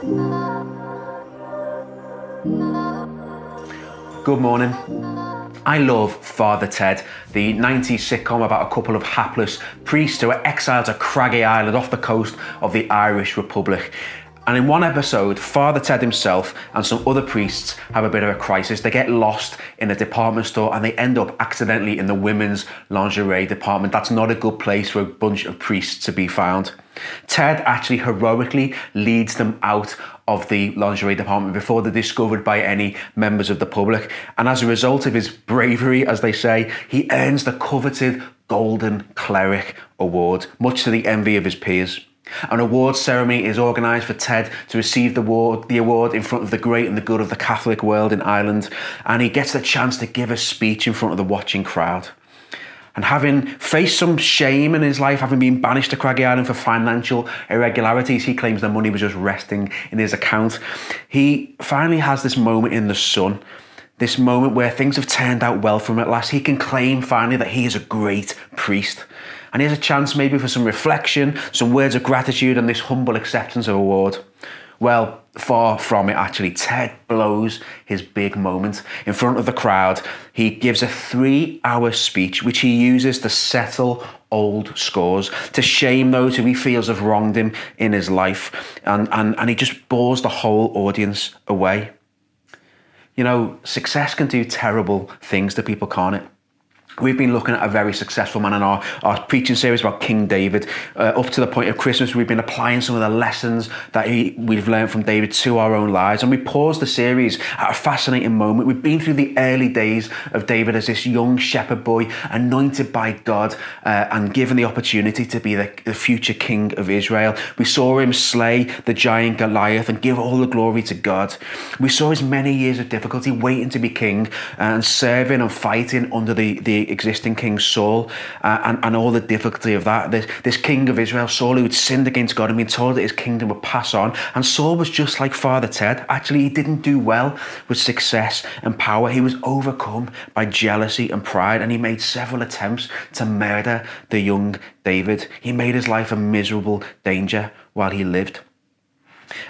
Good morning. I love Father Ted, the 90s sitcom about a couple of hapless priests who are exiled to Craggy Island off the coast of the Irish Republic. And in one episode, Father Ted himself and some other priests have a bit of a crisis. They get lost in a department store and they end up accidentally in the women's lingerie department. That's not a good place for a bunch of priests to be found. Ted actually heroically leads them out of the lingerie department before they're discovered by any members of the public. And as a result of his bravery, as they say, he earns the coveted Golden Cleric Award, much to the envy of his peers. An awards ceremony is organised for Ted to receive the award, the award in front of the great and the good of the Catholic world in Ireland, and he gets the chance to give a speech in front of the watching crowd. And having faced some shame in his life, having been banished to Craggy Island for financial irregularities, he claims the money was just resting in his account. He finally has this moment in the sun, this moment where things have turned out well for him at last. He can claim finally that he is a great priest. And here's a chance maybe for some reflection, some words of gratitude, and this humble acceptance of award. Well, far from it actually. Ted blows his big moment in front of the crowd. He gives a three hour speech which he uses to settle old scores, to shame those who he feels have wronged him in his life. And, and, and he just bores the whole audience away. You know, success can do terrible things to people, can't it? We've been looking at a very successful man in our, our preaching series about King David. Uh, up to the point of Christmas, we've been applying some of the lessons that he, we've learned from David to our own lives. And we paused the series at a fascinating moment. We've been through the early days of David as this young shepherd boy, anointed by God uh, and given the opportunity to be the, the future king of Israel. We saw him slay the giant Goliath and give all the glory to God. We saw his many years of difficulty waiting to be king and serving and fighting under the, the existing king Saul uh, and, and all the difficulty of that. This, this king of Israel, Saul, who had sinned against God and been told that his kingdom would pass on. And Saul was just like Father Ted. Actually, he didn't do well with success and power. He was overcome by jealousy and pride, and he made several attempts to murder the young David. He made his life a miserable danger while he lived.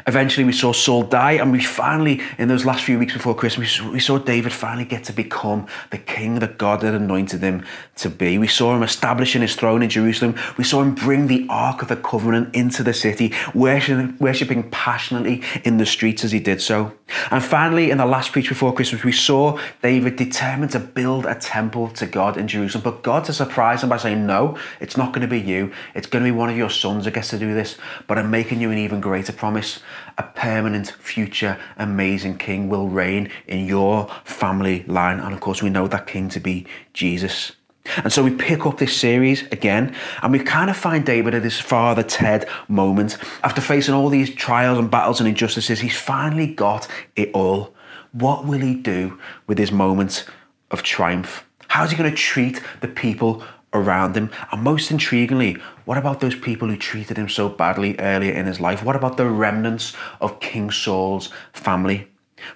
Eventually, we saw Saul die, and we finally, in those last few weeks before Christmas, we saw David finally get to become the king that God had anointed him to be. We saw him establishing his throne in Jerusalem. We saw him bring the Ark of the Covenant into the city, worshipping passionately in the streets as he did so. And finally, in the last preach before Christmas, we saw David determined to build a temple to God in Jerusalem. But God to surprise him by saying, No, it's not going to be you. It's going to be one of your sons that gets to do this. But I'm making you an even greater promise. A permanent, future, amazing king will reign in your family line. And of course, we know that king to be Jesus. And so we pick up this series again, and we kind of find David at his father Ted moment. After facing all these trials and battles and injustices, he's finally got it all. What will he do with his moment of triumph? How's he going to treat the people around him? And most intriguingly, what about those people who treated him so badly earlier in his life? What about the remnants of King Saul's family?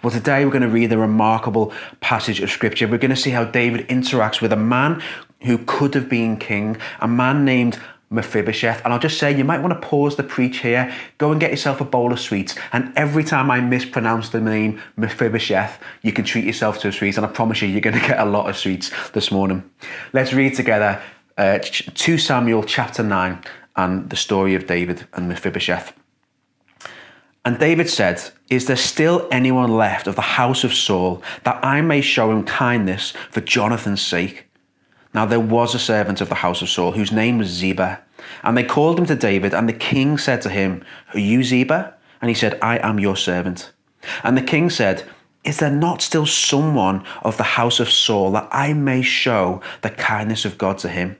Well, today we're going to read a remarkable passage of scripture. We're going to see how David interacts with a man who could have been king, a man named Mephibosheth. And I'll just say, you might want to pause the preach here, go and get yourself a bowl of sweets. And every time I mispronounce the name Mephibosheth, you can treat yourself to a sweet. And I promise you, you're going to get a lot of sweets this morning. Let's read together uh, 2 Samuel chapter 9 and the story of David and Mephibosheth. And David said, Is there still anyone left of the house of Saul that I may show him kindness for Jonathan's sake? Now there was a servant of the house of Saul whose name was Ziba. And they called him to David, and the king said to him, Are you Ziba? And he said, I am your servant. And the king said, Is there not still someone of the house of Saul that I may show the kindness of God to him?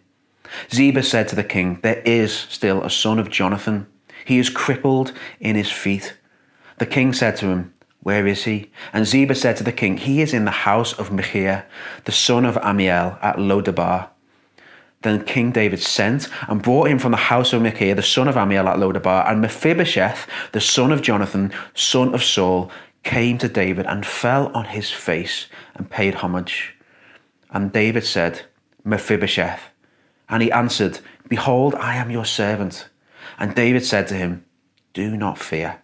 Ziba said to the king, There is still a son of Jonathan he is crippled in his feet. The king said to him, Where is he? And Ziba said to the king, He is in the house of Micaiah, the son of Ammiel, at Lodabar. Then King David sent and brought him from the house of Micaiah, the son of Ammiel, at Lodabar. And Mephibosheth, the son of Jonathan, son of Saul, came to David and fell on his face and paid homage. And David said, Mephibosheth. And he answered, Behold, I am your servant. And David said to him, Do not fear,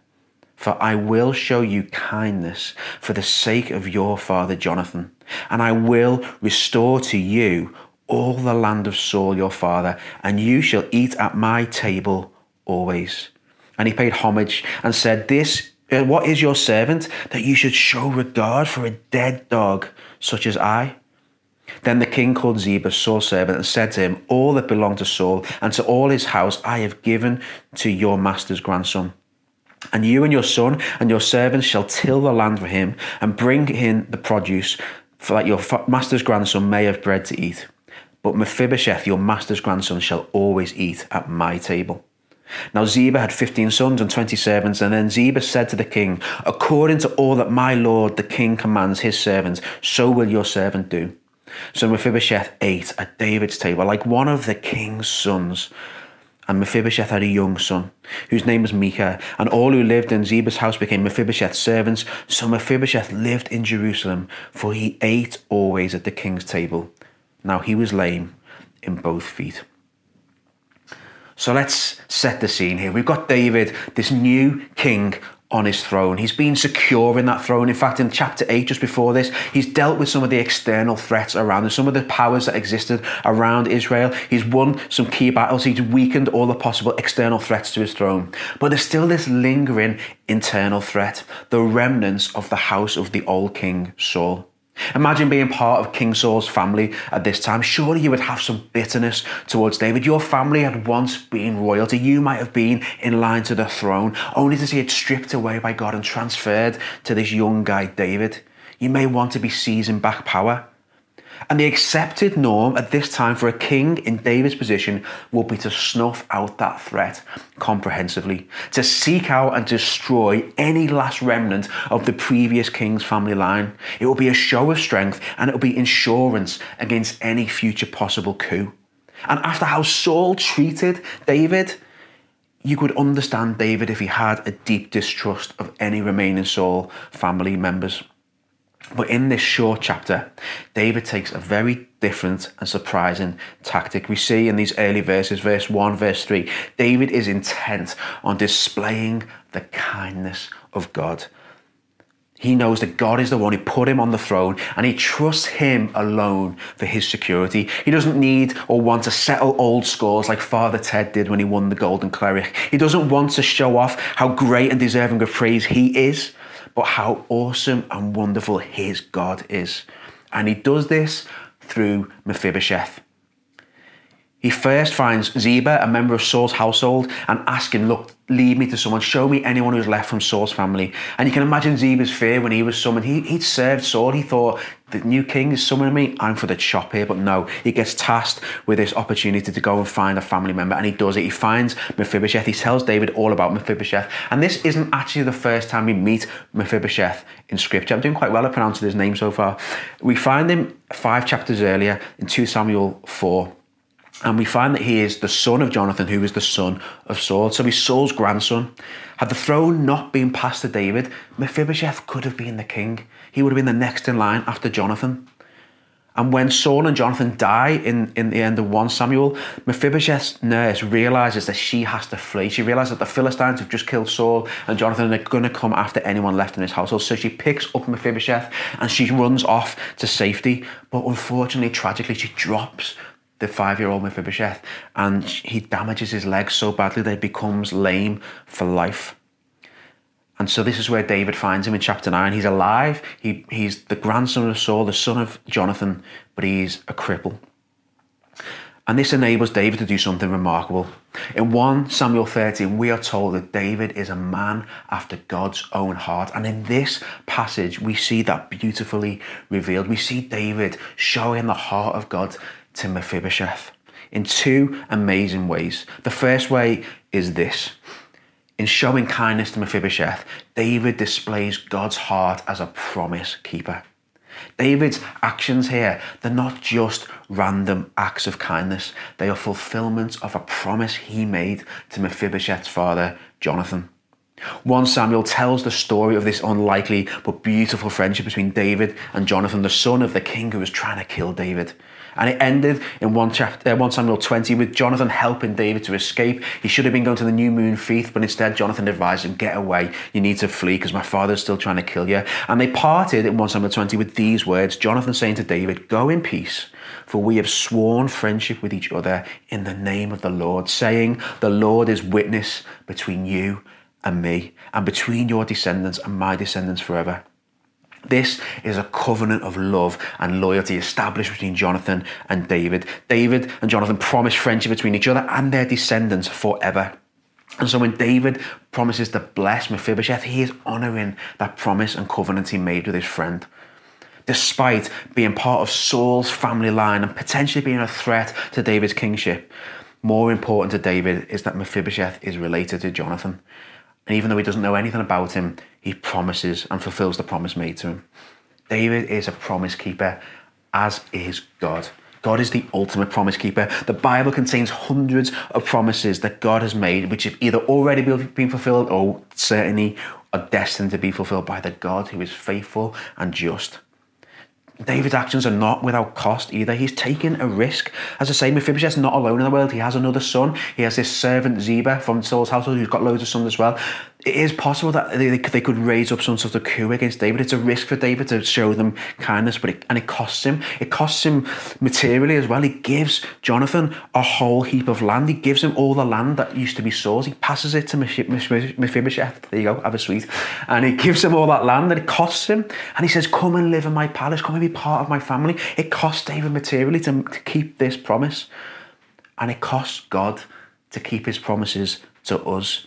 For I will show you kindness for the sake of your father Jonathan, and I will restore to you all the land of Saul your father, and you shall eat at my table always. And he paid homage and said, This uh, what is your servant that you should show regard for a dead dog such as I? Then the king called Ziba, Saul's servant, and said to him, All that belonged to Saul and to all his house I have given to your master's grandson. And you and your son and your servants shall till the land for him and bring in the produce, for that your master's grandson may have bread to eat. But Mephibosheth, your master's grandson, shall always eat at my table. Now Ziba had fifteen sons and twenty servants, and then Ziba said to the king, According to all that my lord the king commands his servants, so will your servant do. So Mephibosheth ate at David's table like one of the king's sons. And Mephibosheth had a young son, whose name was Micah, and all who lived in Ziba's house became Mephibosheth's servants. So Mephibosheth lived in Jerusalem, for he ate always at the king's table. Now he was lame in both feet. So let's set the scene here. We've got David, this new king on his throne. He's been secure in that throne. In fact, in chapter 8, just before this, he's dealt with some of the external threats around him, some of the powers that existed around Israel. He's won some key battles. He's weakened all the possible external threats to his throne. But there's still this lingering internal threat the remnants of the house of the old king Saul. Imagine being part of King Saul's family at this time. Surely you would have some bitterness towards David. Your family had once been royalty. You might have been in line to the throne, only to see it stripped away by God and transferred to this young guy, David. You may want to be seizing back power. And the accepted norm at this time for a king in David's position would be to snuff out that threat comprehensively, to seek out and destroy any last remnant of the previous king's family line. It will be a show of strength and it will be insurance against any future possible coup. And after how Saul treated David, you could understand David if he had a deep distrust of any remaining Saul family members. But in this short chapter, David takes a very different and surprising tactic. We see in these early verses, verse 1, verse 3, David is intent on displaying the kindness of God. He knows that God is the one who put him on the throne and he trusts him alone for his security. He doesn't need or want to settle old scores like Father Ted did when he won the Golden Cleric. He doesn't want to show off how great and deserving of praise he is but how awesome and wonderful his God is. And he does this through Mephibosheth. He first finds Ziba, a member of Saul's household, and asks him, Look, lead me to someone, show me anyone who's left from Saul's family. And you can imagine Ziba's fear when he was summoned. He, he'd served Saul. He thought, The new king is summoning me. I'm for the chop here. But no, he gets tasked with this opportunity to go and find a family member. And he does it. He finds Mephibosheth. He tells David all about Mephibosheth. And this isn't actually the first time we meet Mephibosheth in scripture. I'm doing quite well at pronouncing his name so far. We find him five chapters earlier in 2 Samuel 4. And we find that he is the son of Jonathan, who is the son of Saul. So he's Saul's grandson. Had the throne not been passed to David, Mephibosheth could have been the king. He would have been the next in line after Jonathan. And when Saul and Jonathan die in, in the end of 1 Samuel, Mephibosheth's nurse realizes that she has to flee. She realizes that the Philistines have just killed Saul and Jonathan and are going to come after anyone left in his household. So she picks up Mephibosheth and she runs off to safety. But unfortunately, tragically, she drops the five-year-old Mephibosheth, and he damages his legs so badly that he becomes lame for life. And so this is where David finds him in chapter 9. He's alive. He, he's the grandson of Saul, the son of Jonathan, but he's a cripple. And this enables David to do something remarkable. In 1 Samuel 13, we are told that David is a man after God's own heart. And in this passage, we see that beautifully revealed. We see David showing the heart of God to Mephibosheth in two amazing ways. The first way is this in showing kindness to Mephibosheth, David displays God's heart as a promise keeper. David's actions here, they're not just random acts of kindness, they are fulfillment of a promise he made to Mephibosheth's father, Jonathan. 1 Samuel tells the story of this unlikely but beautiful friendship between David and Jonathan, the son of the king who was trying to kill David. And it ended in 1, chapter, uh, 1 Samuel 20 with Jonathan helping David to escape. He should have been going to the new moon feast, but instead Jonathan advised him, get away, you need to flee because my father's still trying to kill you. And they parted in 1 Samuel 20 with these words, Jonathan saying to David, go in peace, for we have sworn friendship with each other in the name of the Lord, saying, the Lord is witness between you and me, and between your descendants and my descendants forever. This is a covenant of love and loyalty established between Jonathan and David. David and Jonathan promised friendship between each other and their descendants forever. And so when David promises to bless Mephibosheth, he is honouring that promise and covenant he made with his friend. Despite being part of Saul's family line and potentially being a threat to David's kingship, more important to David is that Mephibosheth is related to Jonathan. And even though he doesn't know anything about him, he promises and fulfills the promise made to him. David is a promise keeper, as is God. God is the ultimate promise keeper. The Bible contains hundreds of promises that God has made, which have either already been fulfilled or certainly are destined to be fulfilled by the God who is faithful and just. David's actions are not without cost either. He's taking a risk. As I say, Mephibosheth's not alone in the world. He has another son. He has this servant Ziba from Saul's household who's got loads of sons as well it is possible that they, they could raise up some sort of coup against David. It's a risk for David to show them kindness, but it, and it costs him. It costs him materially as well. He gives Jonathan a whole heap of land. He gives him all the land that used to be Saul's. He passes it to Mephibosheth. There you go, have a sweet. And he gives him all that land, that it costs him. And he says, "Come and live in my palace. Come and be part of my family." It costs David materially to, to keep this promise, and it costs God to keep His promises to us.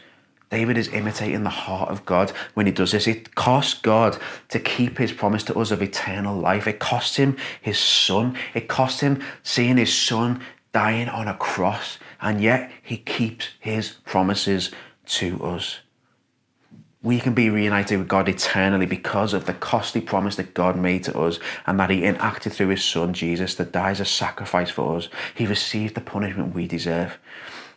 David is imitating the heart of God when he does this. It costs God to keep his promise to us of eternal life. It costs him his son. It costs him seeing his son dying on a cross. And yet he keeps his promises to us. We can be reunited with God eternally because of the costly promise that God made to us and that He enacted through His Son Jesus that dies as a sacrifice for us. He received the punishment we deserve.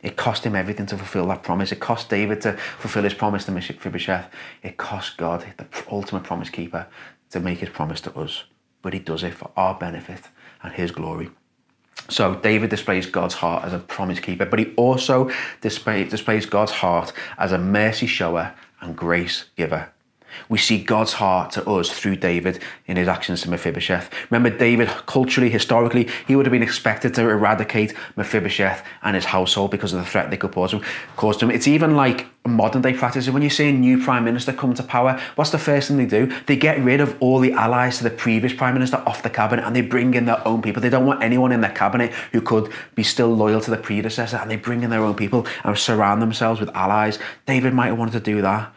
It cost him everything to fulfill that promise. It cost David to fulfill his promise to Mephibosheth. It cost God, the ultimate promise keeper, to make his promise to us. But he does it for our benefit and his glory. So David displays God's heart as a promise keeper, but he also display, displays God's heart as a mercy shower and grace giver. We see God's heart to us through David in his actions to Mephibosheth. Remember, David, culturally, historically, he would have been expected to eradicate Mephibosheth and his household because of the threat they could pose him. Cause him. It's even like modern day practice. When you see a new prime minister come to power, what's the first thing they do? They get rid of all the allies to the previous prime minister off the cabinet and they bring in their own people. They don't want anyone in their cabinet who could be still loyal to the predecessor and they bring in their own people and surround themselves with allies. David might have wanted to do that.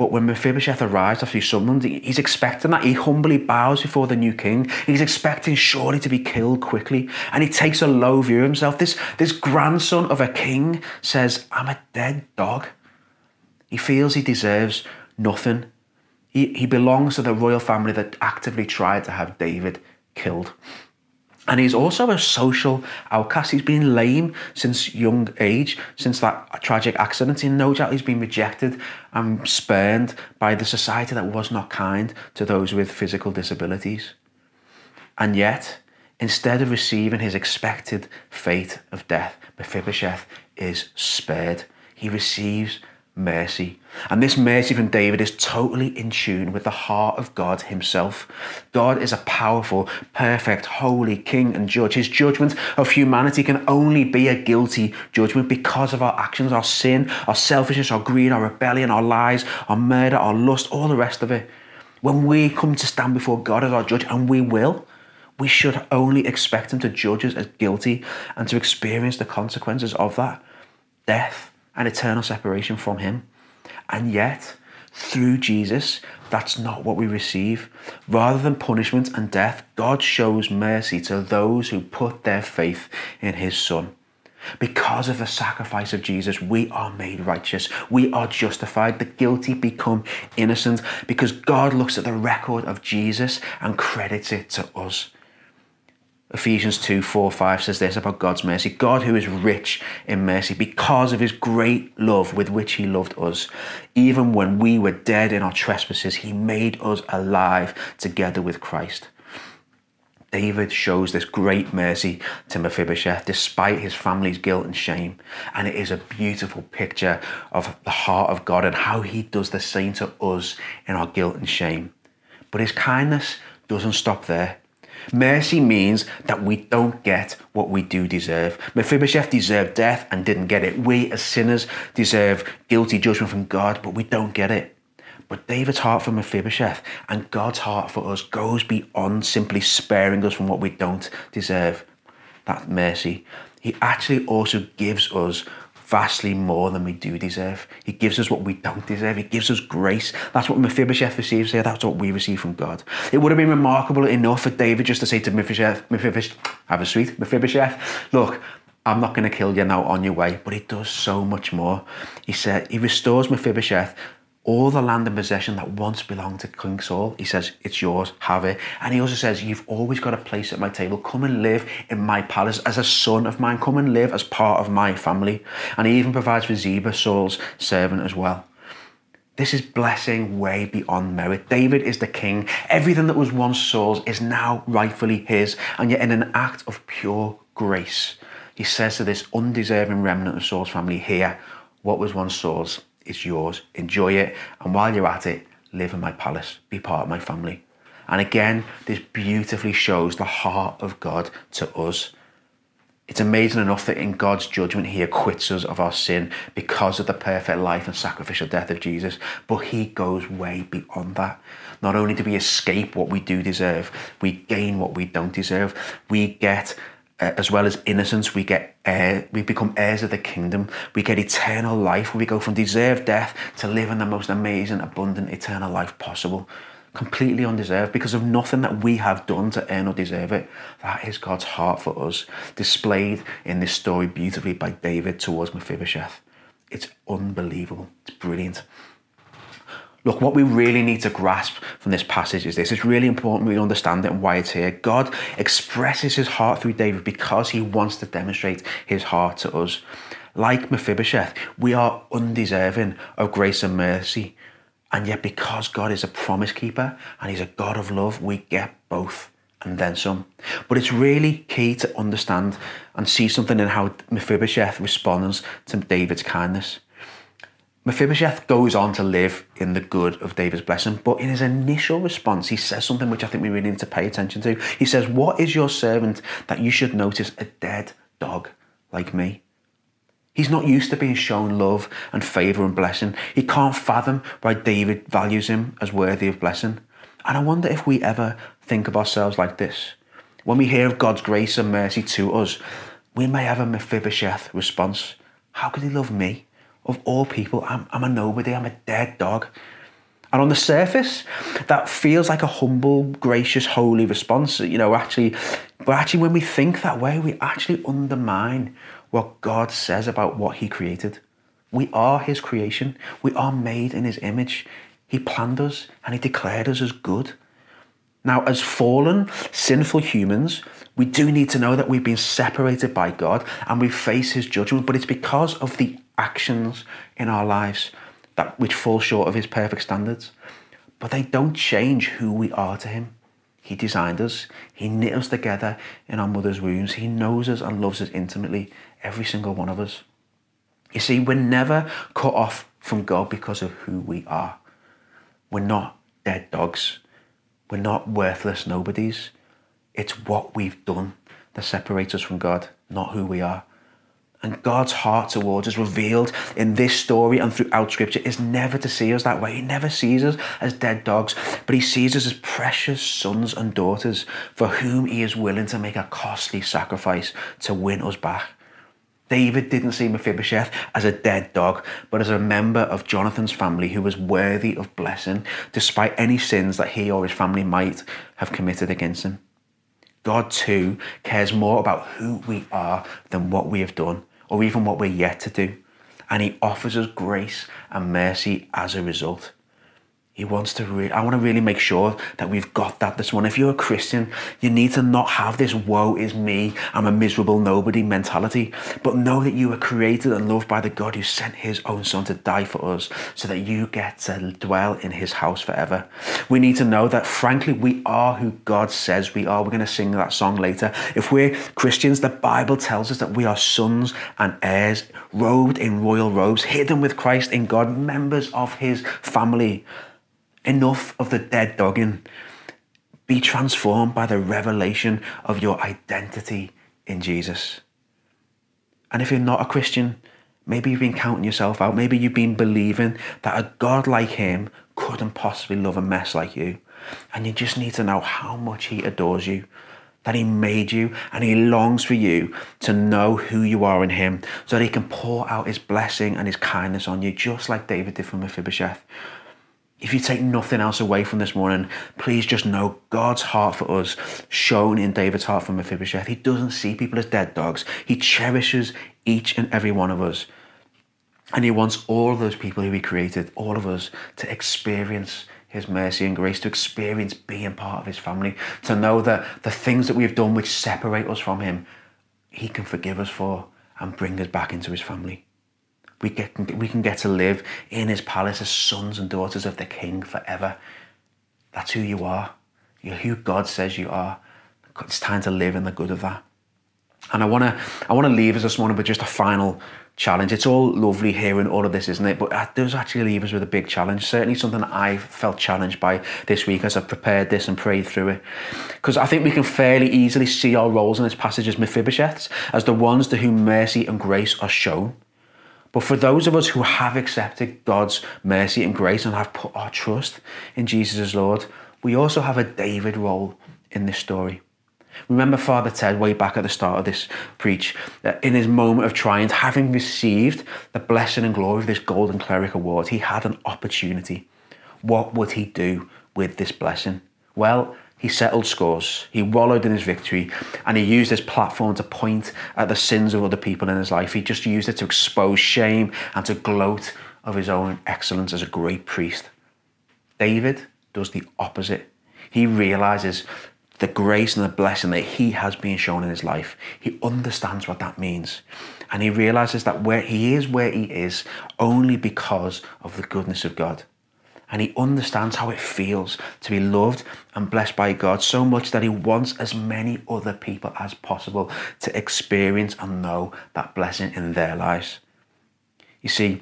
But when Mephibosheth arrives after he's summoned, he's expecting that. He humbly bows before the new king. He's expecting surely to be killed quickly. And he takes a low view of himself. This, this grandson of a king says, I'm a dead dog. He feels he deserves nothing. He, he belongs to the royal family that actively tried to have David killed. And he's also a social outcast. He's been lame since young age, since that tragic accident. And no doubt he's been rejected and spurned by the society that was not kind to those with physical disabilities. And yet, instead of receiving his expected fate of death, Mephibosheth is spared. He receives mercy. And this mercy from David is totally in tune with the heart of God himself. God is a powerful, perfect, holy king and judge. His judgment of humanity can only be a guilty judgment because of our actions, our sin, our selfishness, our greed, our rebellion, our lies, our murder, our lust, all the rest of it. When we come to stand before God as our judge, and we will, we should only expect him to judge us as guilty and to experience the consequences of that death and eternal separation from Him. And yet, through Jesus, that's not what we receive. Rather than punishment and death, God shows mercy to those who put their faith in His Son. Because of the sacrifice of Jesus, we are made righteous. We are justified. The guilty become innocent because God looks at the record of Jesus and credits it to us. Ephesians 2 4 5 says this about God's mercy God, who is rich in mercy, because of his great love with which he loved us, even when we were dead in our trespasses, he made us alive together with Christ. David shows this great mercy to Mephibosheth despite his family's guilt and shame. And it is a beautiful picture of the heart of God and how he does the same to us in our guilt and shame. But his kindness doesn't stop there. Mercy means that we don't get what we do deserve. Mephibosheth deserved death and didn't get it. We, as sinners, deserve guilty judgment from God, but we don't get it. But David's heart for Mephibosheth and God's heart for us goes beyond simply sparing us from what we don't deserve. That mercy. He actually also gives us vastly more than we do deserve. He gives us what we don't deserve. He gives us grace. That's what Mephibosheth receives here. That's what we receive from God. It would have been remarkable enough for David just to say to Mephibosheth, Mephibosheth, have a sweet, Mephibosheth, look, I'm not going to kill you now on your way. But he does so much more. He said, he restores Mephibosheth all the land and possession that once belonged to King Saul. He says, It's yours, have it. And he also says, You've always got a place at my table. Come and live in my palace as a son of mine. Come and live as part of my family. And he even provides for Ziba, Saul's servant, as well. This is blessing way beyond merit. David is the king. Everything that was once Saul's is now rightfully his. And yet, in an act of pure grace, he says to this undeserving remnant of Saul's family, Here, what was once Saul's it's yours. Enjoy it. And while you're at it, live in my palace. Be part of my family. And again, this beautifully shows the heart of God to us. It's amazing enough that in God's judgment, He acquits us of our sin because of the perfect life and sacrificial death of Jesus. But He goes way beyond that. Not only do we escape what we do deserve, we gain what we don't deserve. We get uh, as well as innocence, we get uh, we become heirs of the kingdom. We get eternal life. We go from deserved death to living the most amazing, abundant, eternal life possible. Completely undeserved because of nothing that we have done to earn or deserve it. That is God's heart for us, displayed in this story beautifully by David towards Mephibosheth. It's unbelievable. It's brilliant. Look, what we really need to grasp from this passage is this. It's really important we understand it and why it's here. God expresses his heart through David because he wants to demonstrate his heart to us. Like Mephibosheth, we are undeserving of grace and mercy. And yet, because God is a promise keeper and he's a God of love, we get both and then some. But it's really key to understand and see something in how Mephibosheth responds to David's kindness. Mephibosheth goes on to live in the good of David's blessing, but in his initial response, he says something which I think we really need to pay attention to. He says, What is your servant that you should notice a dead dog like me? He's not used to being shown love and favour and blessing. He can't fathom why David values him as worthy of blessing. And I wonder if we ever think of ourselves like this. When we hear of God's grace and mercy to us, we may have a Mephibosheth response. How could he love me? Of all people, I'm, I'm a nobody, I'm a dead dog. And on the surface, that feels like a humble, gracious, holy response. You know, actually, but actually, when we think that way, we actually undermine what God says about what He created. We are His creation, we are made in His image. He planned us and He declared us as good. Now, as fallen, sinful humans, we do need to know that we've been separated by God and we face His judgment, but it's because of the actions in our lives that which fall short of his perfect standards. But they don't change who we are to him. He designed us. He knit us together in our mother's wombs. He knows us and loves us intimately, every single one of us. You see, we're never cut off from God because of who we are. We're not dead dogs. We're not worthless nobodies. It's what we've done that separates us from God, not who we are. And God's heart towards us, revealed in this story and throughout Scripture, is never to see us that way. He never sees us as dead dogs, but He sees us as precious sons and daughters for whom He is willing to make a costly sacrifice to win us back. David didn't see Mephibosheth as a dead dog, but as a member of Jonathan's family who was worthy of blessing, despite any sins that he or his family might have committed against him. God, too, cares more about who we are than what we have done or even what we're yet to do. And He offers us grace and mercy as a result. He wants to. Re- I want to really make sure that we've got that this morning. If you're a Christian, you need to not have this "woe is me, I'm a miserable nobody" mentality, but know that you were created and loved by the God who sent His own Son to die for us, so that you get to dwell in His house forever. We need to know that, frankly, we are who God says we are. We're going to sing that song later. If we're Christians, the Bible tells us that we are sons and heirs, robed in royal robes, hidden with Christ in God, members of His family. Enough of the dead dogging. Be transformed by the revelation of your identity in Jesus. And if you're not a Christian, maybe you've been counting yourself out. Maybe you've been believing that a God like Him couldn't possibly love a mess like you. And you just need to know how much He adores you, that He made you, and He longs for you to know who you are in Him so that He can pour out His blessing and His kindness on you, just like David did from Mephibosheth. If you take nothing else away from this morning, please just know God's heart for us, shown in David's heart from Mephibosheth. He doesn't see people as dead dogs. He cherishes each and every one of us. And He wants all those people who He created, all of us, to experience His mercy and grace, to experience being part of His family, to know that the things that we've done which separate us from Him, He can forgive us for and bring us back into His family. We, get, we can get to live in his palace as sons and daughters of the king forever. That's who you are. You're who God says you are. It's time to live in the good of that. And I want to I want to leave us this morning with just a final challenge. It's all lovely hearing all of this, isn't it? But uh, does actually leave us with a big challenge. Certainly something that I felt challenged by this week as I've prepared this and prayed through it. Because I think we can fairly easily see our roles in this passage as Mephibosheths, as the ones to whom mercy and grace are shown. But for those of us who have accepted God's mercy and grace and have put our trust in Jesus as Lord, we also have a David role in this story. Remember Father Ted way back at the start of this preach, that in his moment of triumph, having received the blessing and glory of this Golden Cleric Award, he had an opportunity. What would he do with this blessing? Well, he settled scores, he wallowed in his victory, and he used his platform to point at the sins of other people in his life. He just used it to expose shame and to gloat of his own excellence as a great priest. David does the opposite. He realizes the grace and the blessing that he has been shown in his life. He understands what that means. And he realizes that where he is where he is only because of the goodness of God and he understands how it feels to be loved and blessed by God so much that he wants as many other people as possible to experience and know that blessing in their lives. You see,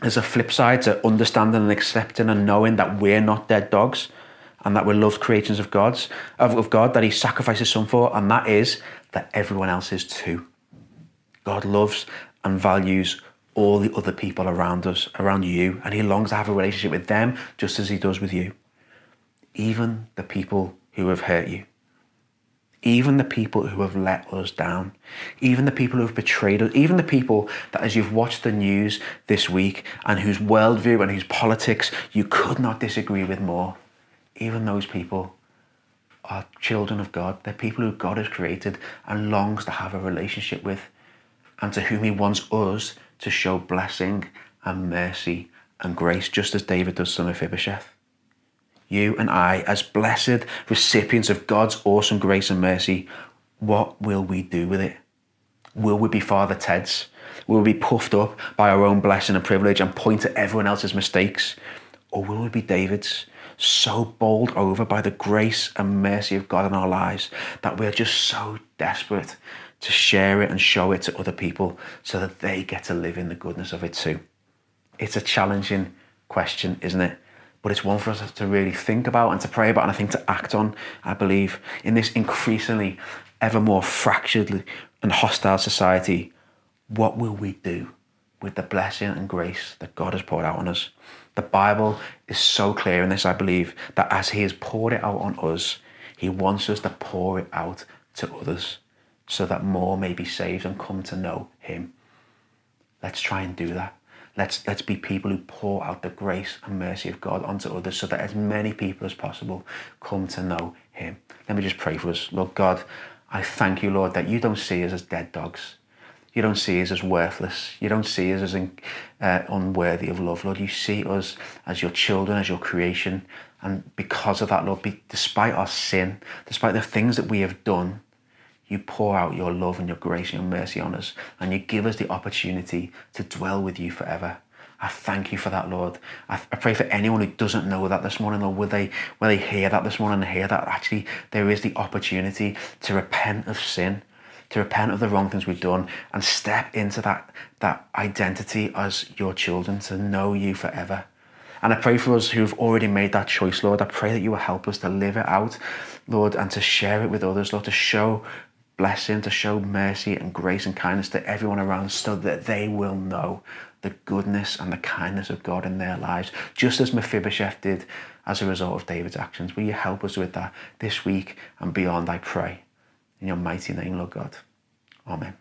there's a flip side to understanding and accepting and knowing that we're not dead dogs and that we're loved creations of God's of, God that he sacrifices some for, and that is that everyone else is too. God loves and values all the other people around us, around you, and He longs to have a relationship with them just as He does with you. Even the people who have hurt you, even the people who have let us down, even the people who have betrayed us, even the people that, as you've watched the news this week and whose worldview and whose politics you could not disagree with more, even those people are children of God. They're people who God has created and longs to have a relationship with, and to whom He wants us to show blessing and mercy and grace, just as David does to Mephibosheth. You and I, as blessed recipients of God's awesome grace and mercy, what will we do with it? Will we be Father Ted's? Will we be puffed up by our own blessing and privilege and point at everyone else's mistakes? Or will we be David's, so bowled over by the grace and mercy of God in our lives that we're just so desperate to share it and show it to other people so that they get to live in the goodness of it too. It's a challenging question, isn't it? But it's one for us to really think about and to pray about and I think to act on, I believe, in this increasingly ever more fractured and hostile society. What will we do with the blessing and grace that God has poured out on us? The Bible is so clear in this, I believe, that as He has poured it out on us, He wants us to pour it out to others so that more may be saved and come to know him. Let's try and do that. Let's, let's be people who pour out the grace and mercy of God onto others so that as many people as possible come to know him. Let me just pray for us. Lord God, I thank you, Lord, that you don't see us as dead dogs, You don't see us as worthless. You don't see us as in, uh, unworthy of love, Lord. You see us as your children, as your creation. And because of that, Lord, be, despite our sin, despite the things that we have done, you pour out your love and your grace and your mercy on us, and you give us the opportunity to dwell with you forever. I thank you for that, Lord. I, I, pray for anyone who doesn't know that this morning, Lord, will they, will they hear that this morning and hear that actually there is the opportunity to repent of sin, to repent of the wrong things we've done, and step into that, that identity as your children, to know you forever. And I pray for us who've already made that choice, Lord. I pray that you will help us to live it out, Lord, and to share it with others, Lord, to show blessing, to show mercy and grace and kindness to everyone around so that they will know the goodness and the kindness of God in their lives, just as Mephibosheth did as a result of David's actions. Will you help us with that this week and beyond, I pray. In your mighty name, Lord God. Amen.